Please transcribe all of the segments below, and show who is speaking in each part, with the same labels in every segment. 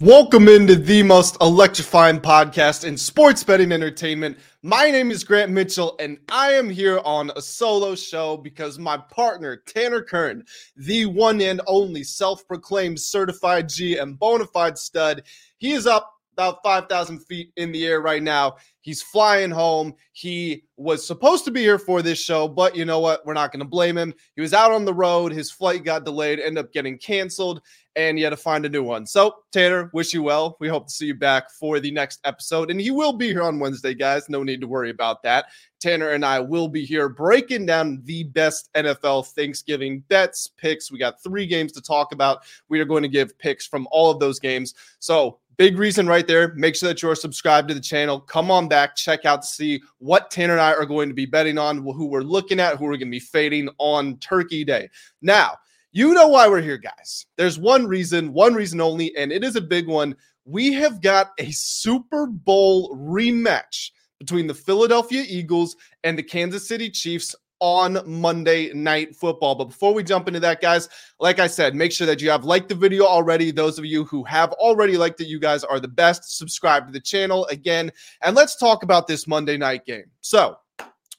Speaker 1: Welcome into the most electrifying podcast in sports betting entertainment. My name is Grant Mitchell, and I am here on a solo show because my partner, Tanner Kern, the one and only self proclaimed certified G and bona fide stud, he is up about 5,000 feet in the air right now. He's flying home. He was supposed to be here for this show, but you know what? We're not going to blame him. He was out on the road. His flight got delayed, ended up getting canceled, and he had to find a new one. So, Tanner, wish you well. We hope to see you back for the next episode. And he will be here on Wednesday, guys. No need to worry about that. Tanner and I will be here breaking down the best NFL Thanksgiving bets, picks. We got three games to talk about. We are going to give picks from all of those games. So, Big reason right there. Make sure that you're subscribed to the channel. Come on back, check out to see what Tanner and I are going to be betting on, who we're looking at, who we're going to be fading on Turkey Day. Now, you know why we're here, guys. There's one reason, one reason only, and it is a big one. We have got a Super Bowl rematch between the Philadelphia Eagles and the Kansas City Chiefs on Monday Night Football. But before we jump into that, guys, like I said, make sure that you have liked the video already. Those of you who have already liked it, you guys are the best. Subscribe to the channel again. And let's talk about this Monday night game. So,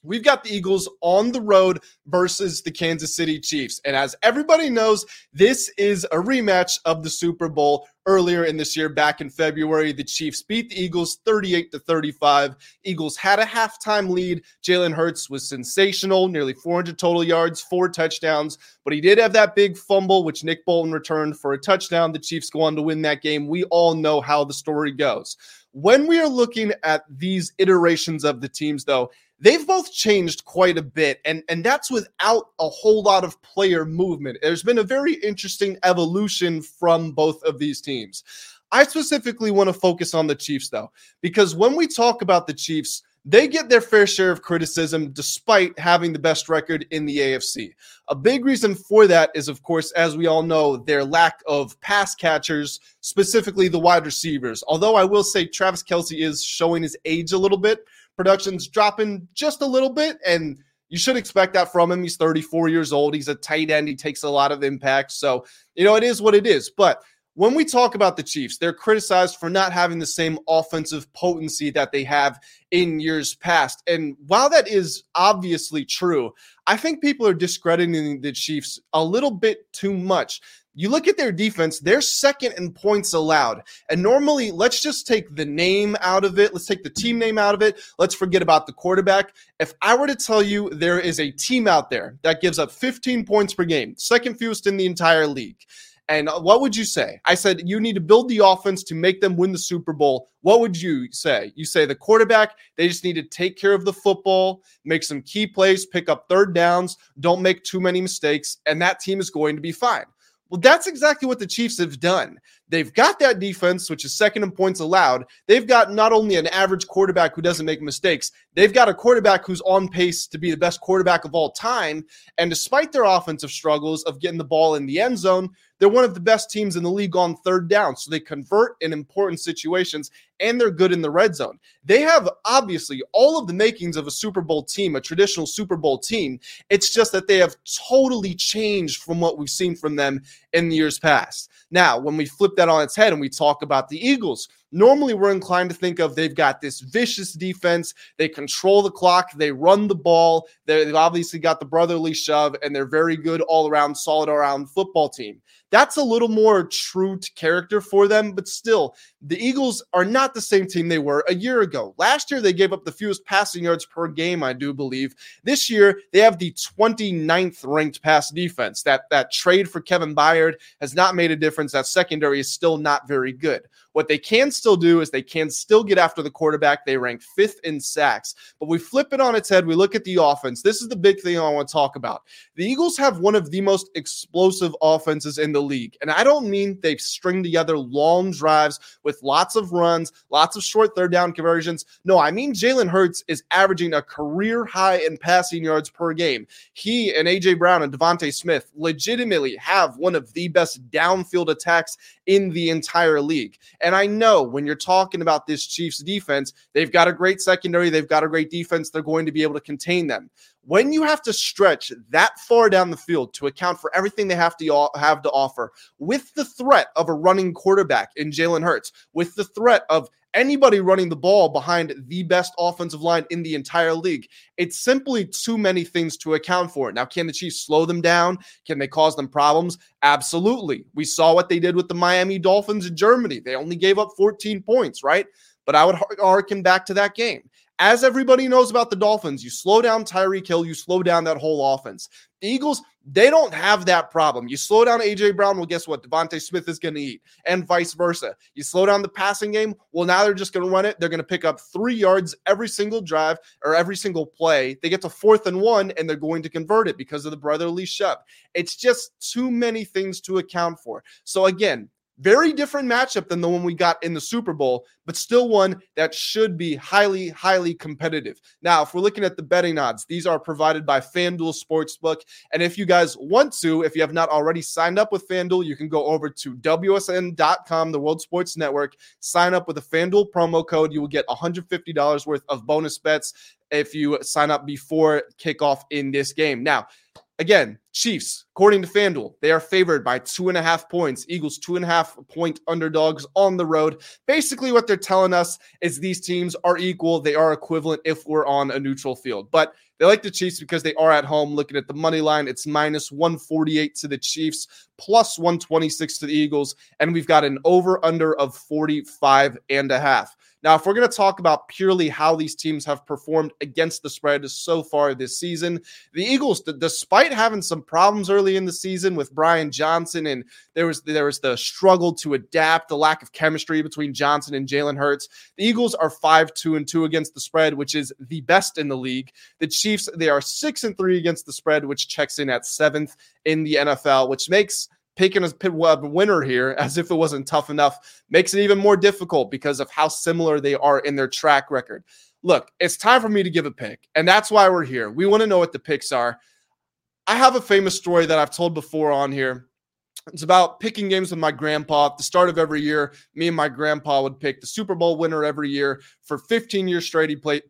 Speaker 1: We've got the Eagles on the road versus the Kansas City Chiefs. And as everybody knows, this is a rematch of the Super Bowl earlier in this year back in February. The Chiefs beat the Eagles 38 to 35. Eagles had a halftime lead. Jalen Hurts was sensational, nearly 400 total yards, four touchdowns, but he did have that big fumble which Nick Bolton returned for a touchdown. The Chiefs go on to win that game. We all know how the story goes. When we are looking at these iterations of the teams though, they've both changed quite a bit and and that's without a whole lot of player movement there's been a very interesting evolution from both of these teams i specifically want to focus on the chiefs though because when we talk about the chiefs they get their fair share of criticism despite having the best record in the AFC. A big reason for that is, of course, as we all know, their lack of pass catchers, specifically the wide receivers. Although I will say Travis Kelce is showing his age a little bit, production's dropping just a little bit, and you should expect that from him. He's 34 years old. He's a tight end. He takes a lot of impact. So, you know, it is what it is. But when we talk about the Chiefs, they're criticized for not having the same offensive potency that they have in years past. And while that is obviously true, I think people are discrediting the Chiefs a little bit too much. You look at their defense, they're second in points allowed. And normally, let's just take the name out of it. Let's take the team name out of it. Let's forget about the quarterback. If I were to tell you there is a team out there that gives up 15 points per game, second fewest in the entire league, and what would you say? I said you need to build the offense to make them win the Super Bowl. What would you say? You say the quarterback, they just need to take care of the football, make some key plays, pick up third downs, don't make too many mistakes, and that team is going to be fine. Well, that's exactly what the Chiefs have done. They've got that defense, which is second in points allowed. They've got not only an average quarterback who doesn't make mistakes, they've got a quarterback who's on pace to be the best quarterback of all time. And despite their offensive struggles of getting the ball in the end zone, they're one of the best teams in the league on third down. So they convert in important situations and they're good in the red zone. They have obviously all of the makings of a Super Bowl team, a traditional Super Bowl team. It's just that they have totally changed from what we've seen from them in the years past. Now, when we flip that on its head and we talk about the Eagles, normally we're inclined to think of they've got this vicious defense. They control the clock, they run the ball. They've obviously got the brotherly shove, and they're very good all around, solid around football team. That's a little more true to character for them, but still, the Eagles are not the same team they were a year ago. Last year, they gave up the fewest passing yards per game, I do believe. This year, they have the 29th ranked pass defense. That, that trade for Kevin Byard has not made a difference. That secondary is still not very good. What they can still do is they can still get after the quarterback. They rank fifth in sacks. But we flip it on its head. We look at the offense. This is the big thing I want to talk about. The Eagles have one of the most explosive offenses in the league. And I don't mean they string together long drives with lots of runs, lots of short third down conversions. No, I mean Jalen Hurts is averaging a career high in passing yards per game. He and AJ Brown and DeVonta Smith legitimately have one of the best downfield attacks in the entire league. And I know when you're talking about this Chiefs defense, they've got a great secondary, they've got a great defense, they're going to be able to contain them. when you have to stretch that far down the field to account for everything they have to have to offer, with the threat of a running quarterback in Jalen Hurts, with the threat of anybody running the ball behind the best offensive line in the entire league. It's simply too many things to account for. Now, can the Chiefs slow them down? Can they cause them problems? Absolutely. We saw what they did with the Miami Dolphins in Germany. They only gave up 14 points, right? But I would harken back to that game as everybody knows about the Dolphins, you slow down Tyreek Hill, you slow down that whole offense. The Eagles, they don't have that problem. You slow down AJ Brown, well, guess what? DeVonta Smith is going to eat, and vice versa. You slow down the passing game, well, now they're just going to run it. They're going to pick up three yards every single drive or every single play. They get to fourth and one, and they're going to convert it because of the brotherly shove. It's just too many things to account for. So again, very different matchup than the one we got in the Super Bowl, but still one that should be highly, highly competitive. Now, if we're looking at the betting odds, these are provided by FanDuel Sportsbook. And if you guys want to, if you have not already signed up with FanDuel, you can go over to WSN.com, the World Sports Network, sign up with a FanDuel promo code. You will get $150 worth of bonus bets if you sign up before kickoff in this game. Now, Again, Chiefs, according to FanDuel, they are favored by two and a half points. Eagles, two and a half point underdogs on the road. Basically, what they're telling us is these teams are equal. They are equivalent if we're on a neutral field. But they like the Chiefs because they are at home. Looking at the money line, it's minus 148 to the Chiefs, plus 126 to the Eagles. And we've got an over under of 45 and a half. Now, if we're going to talk about purely how these teams have performed against the spread so far this season, the Eagles, despite having some problems early in the season with Brian Johnson, and there was there was the struggle to adapt, the lack of chemistry between Johnson and Jalen Hurts, the Eagles are five two and two against the spread, which is the best in the league. The Chiefs they are six and three against the spread, which checks in at seventh in the NFL, which makes picking a uh, winner here as if it wasn't tough enough makes it even more difficult because of how similar they are in their track record. Look, it's time for me to give a pick, and that's why we're here. We want to know what the picks are. I have a famous story that I've told before on here it's about picking games with my grandpa. At the start of every year, me and my grandpa would pick the Super Bowl winner every year. For 15 years straight, he played.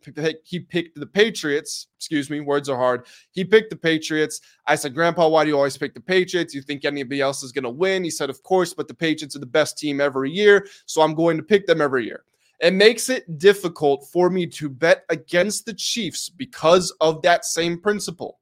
Speaker 1: He picked the Patriots. Excuse me, words are hard. He picked the Patriots. I said, Grandpa, why do you always pick the Patriots? You think anybody else is going to win? He said, Of course, but the Patriots are the best team every year, so I'm going to pick them every year. It makes it difficult for me to bet against the Chiefs because of that same principle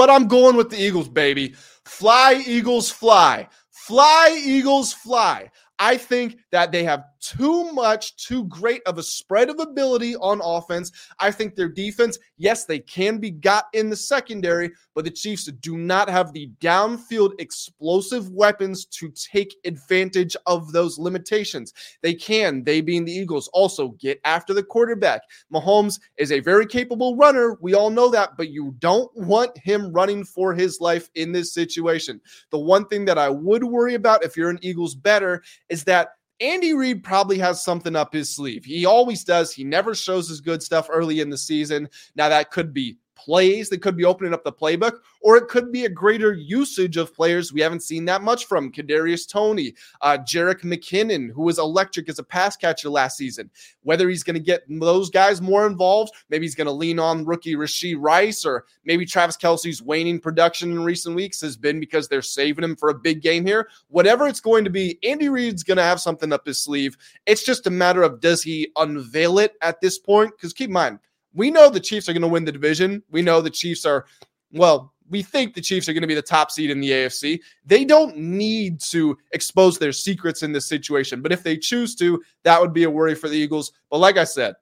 Speaker 1: but I'm going with the Eagles, baby. Fly, Eagles, fly. Fly, Eagles, fly. I think that they have too much, too great of a spread of ability on offense. I think their defense, yes, they can be got in the secondary, but the Chiefs do not have the downfield explosive weapons to take advantage of those limitations. They can, they being the Eagles, also get after the quarterback. Mahomes is a very capable runner. We all know that, but you don't want him running for his life in this situation. The one thing that I would worry about if you're an Eagles bettor is that Andy Reid probably has something up his sleeve. He always does. He never shows his good stuff early in the season. Now, that could be plays that could be opening up the playbook, or it could be a greater usage of players we haven't seen that much from. Kadarius Toney, uh, Jerick McKinnon, who was electric as a pass catcher last season. Whether he's going to get those guys more involved, maybe he's going to lean on rookie Rashee Rice, or maybe Travis Kelce's waning production in recent weeks has been because they're saving him for a big game here. Whatever it's going to be, Andy Reid's going to have something up his sleeve. It's just a matter of does he unveil it at this point? Because keep in mind, we know the Chiefs are going to win the division. We know the Chiefs are, well, we think the Chiefs are going to be the top seed in the AFC. They don't need to expose their secrets in this situation. But if they choose to, that would be a worry for the Eagles. But like I said,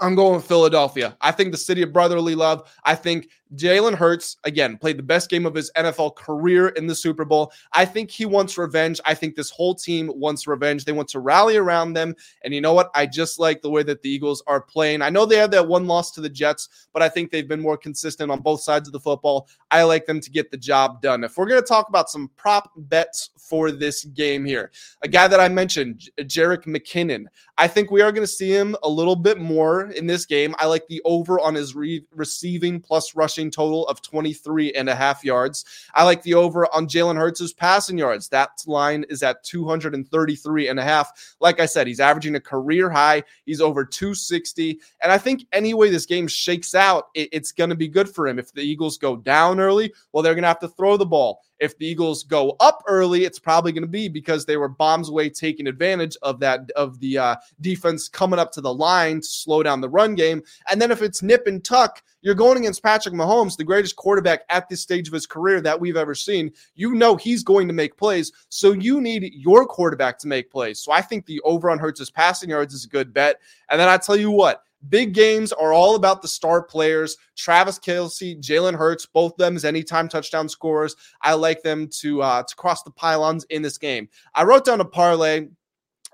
Speaker 1: I'm going with Philadelphia. I think the city of brotherly love. I think Jalen Hurts, again, played the best game of his NFL career in the Super Bowl. I think he wants revenge. I think this whole team wants revenge. They want to rally around them. And you know what? I just like the way that the Eagles are playing. I know they had that one loss to the Jets, but I think they've been more consistent on both sides of the football. I like them to get the job done. If we're going to talk about some prop bets for this game here, a guy that I mentioned, Jerick McKinnon, I think we are going to see him a little bit more in this game. I like the over on his re- receiving plus rush rushing total of 23 and a half yards. I like the over on Jalen Hurts' passing yards. That line is at 233 and a half. Like I said, he's averaging a career high. He's over 260. And I think any way this game shakes out, it, it's going to be good for him. If the Eagles go down early, well, they're going to have to throw the ball. If the Eagles go up early, it's probably going to be because they were bombs away taking advantage of that of the uh, defense coming up to the line to slow down the run game. And then if it's nip and tuck, you're going against Patrick Mahomes, the greatest quarterback at this stage of his career that we've ever seen. You know he's going to make plays, so you need your quarterback to make plays. So I think the over on Hurts' passing yards is a good bet. And then I tell you what, Big games are all about the star players. Travis Kelce, Jalen Hurts, both of them as anytime touchdown scorers. I like them to uh, to cross the pylons in this game. I wrote down a parlay,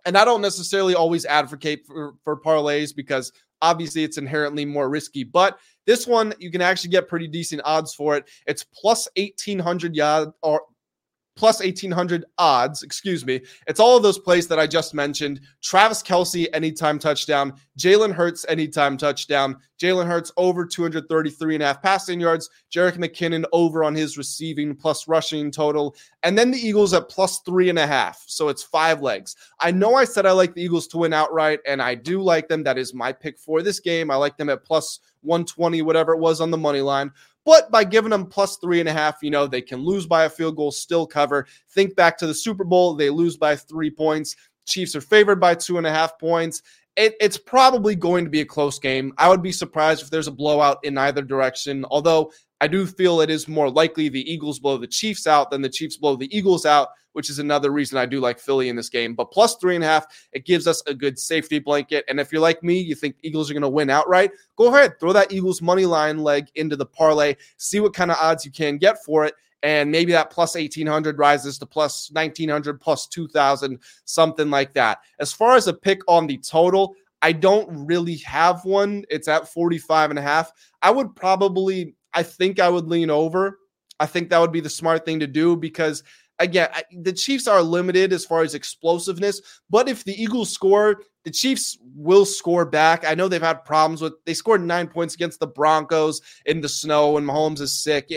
Speaker 1: and I don't necessarily always advocate for, for parlays because obviously it's inherently more risky. But this one you can actually get pretty decent odds for it. It's plus eighteen hundred yard or plus 1800 odds, excuse me. It's all of those plays that I just mentioned. Travis Kelce, anytime touchdown. Jalen Hurts, anytime touchdown. Jalen Hurts over 233 and a half passing yards. Jerick McKinnon over on his receiving plus rushing total. And then the Eagles at plus three and a half. So it's five legs. I know I said I like the Eagles to win outright, and I do like them. That is my pick for this game. I like them at plus 120, whatever it was on the money line. But by giving them plus three and a half, you know, they can lose by a field goal, still cover. Think back to the Super Bowl, they lose by three points. Chiefs are favored by two and a half points. It, it's probably going to be a close game. I would be surprised if there's a blowout in either direction, although I do feel it is more likely the Eagles blow the Chiefs out than the Chiefs blow the Eagles out, which is another reason I do like Philly in this game. But plus three and a half, it gives us a good safety blanket. And if you're like me, you think Eagles are going to win outright, go ahead, throw that Eagles money line leg into the parlay, see what kind of odds you can get for it. And maybe that plus 1800 rises to plus 1900, plus 2000, something like that. As far as a pick on the total, I don't really have one. It's at 45 and a half. I would probably I think I would lean over. I think that would be the smart thing to do because again, the Chiefs are limited as far as explosiveness, but if the Eagles score, the Chiefs will score back. I know they've had problems with they scored 9 points against the Broncos in the snow and Mahomes is sick.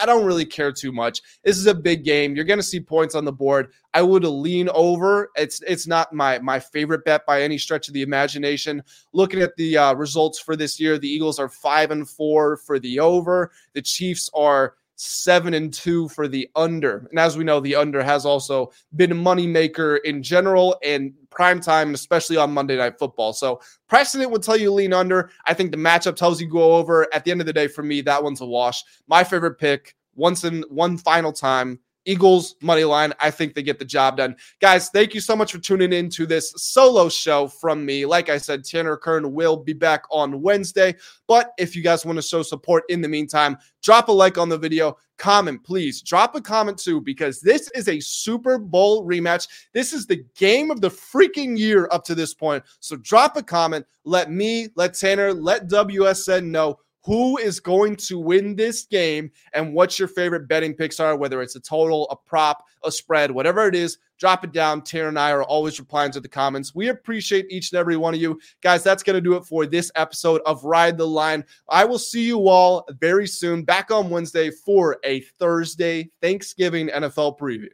Speaker 1: I don't really care too much. This is a big game. You're going to see points on the board. I would lean over. It's it's not my my favorite bet by any stretch of the imagination. Looking at the uh, results for this year, the Eagles are 5 and 4 for the over. The Chiefs are seven and two for the under. And as we know, the under has also been a moneymaker in general and prime time, especially on Monday Night Football. So precedent would tell you lean under. I think the matchup tells you go over. At the end of the day, for me, that one's a wash. My favorite pick, once in one final time, Eagles money line. I think they get the job done. Guys, thank you so much for tuning in to this solo show from me. Like I said, Tanner Kern will be back on Wednesday. But if you guys want to show support in the meantime, drop a like on the video, comment, please. Drop a comment too, because this is a Super Bowl rematch. This is the game of the freaking year up to this point. So drop a comment. Let me, let Tanner, let WSN know who is going to win this game and what your favorite betting picks are, whether it's a total, a prop, a spread, whatever it is. Drop it down. Tanner and I are always replying to the comments. We appreciate each and every one of you. Guys, that's going to do it for this episode of Ride the Line. I will see you all very soon back on Wednesday for a Thursday Thanksgiving NFL preview.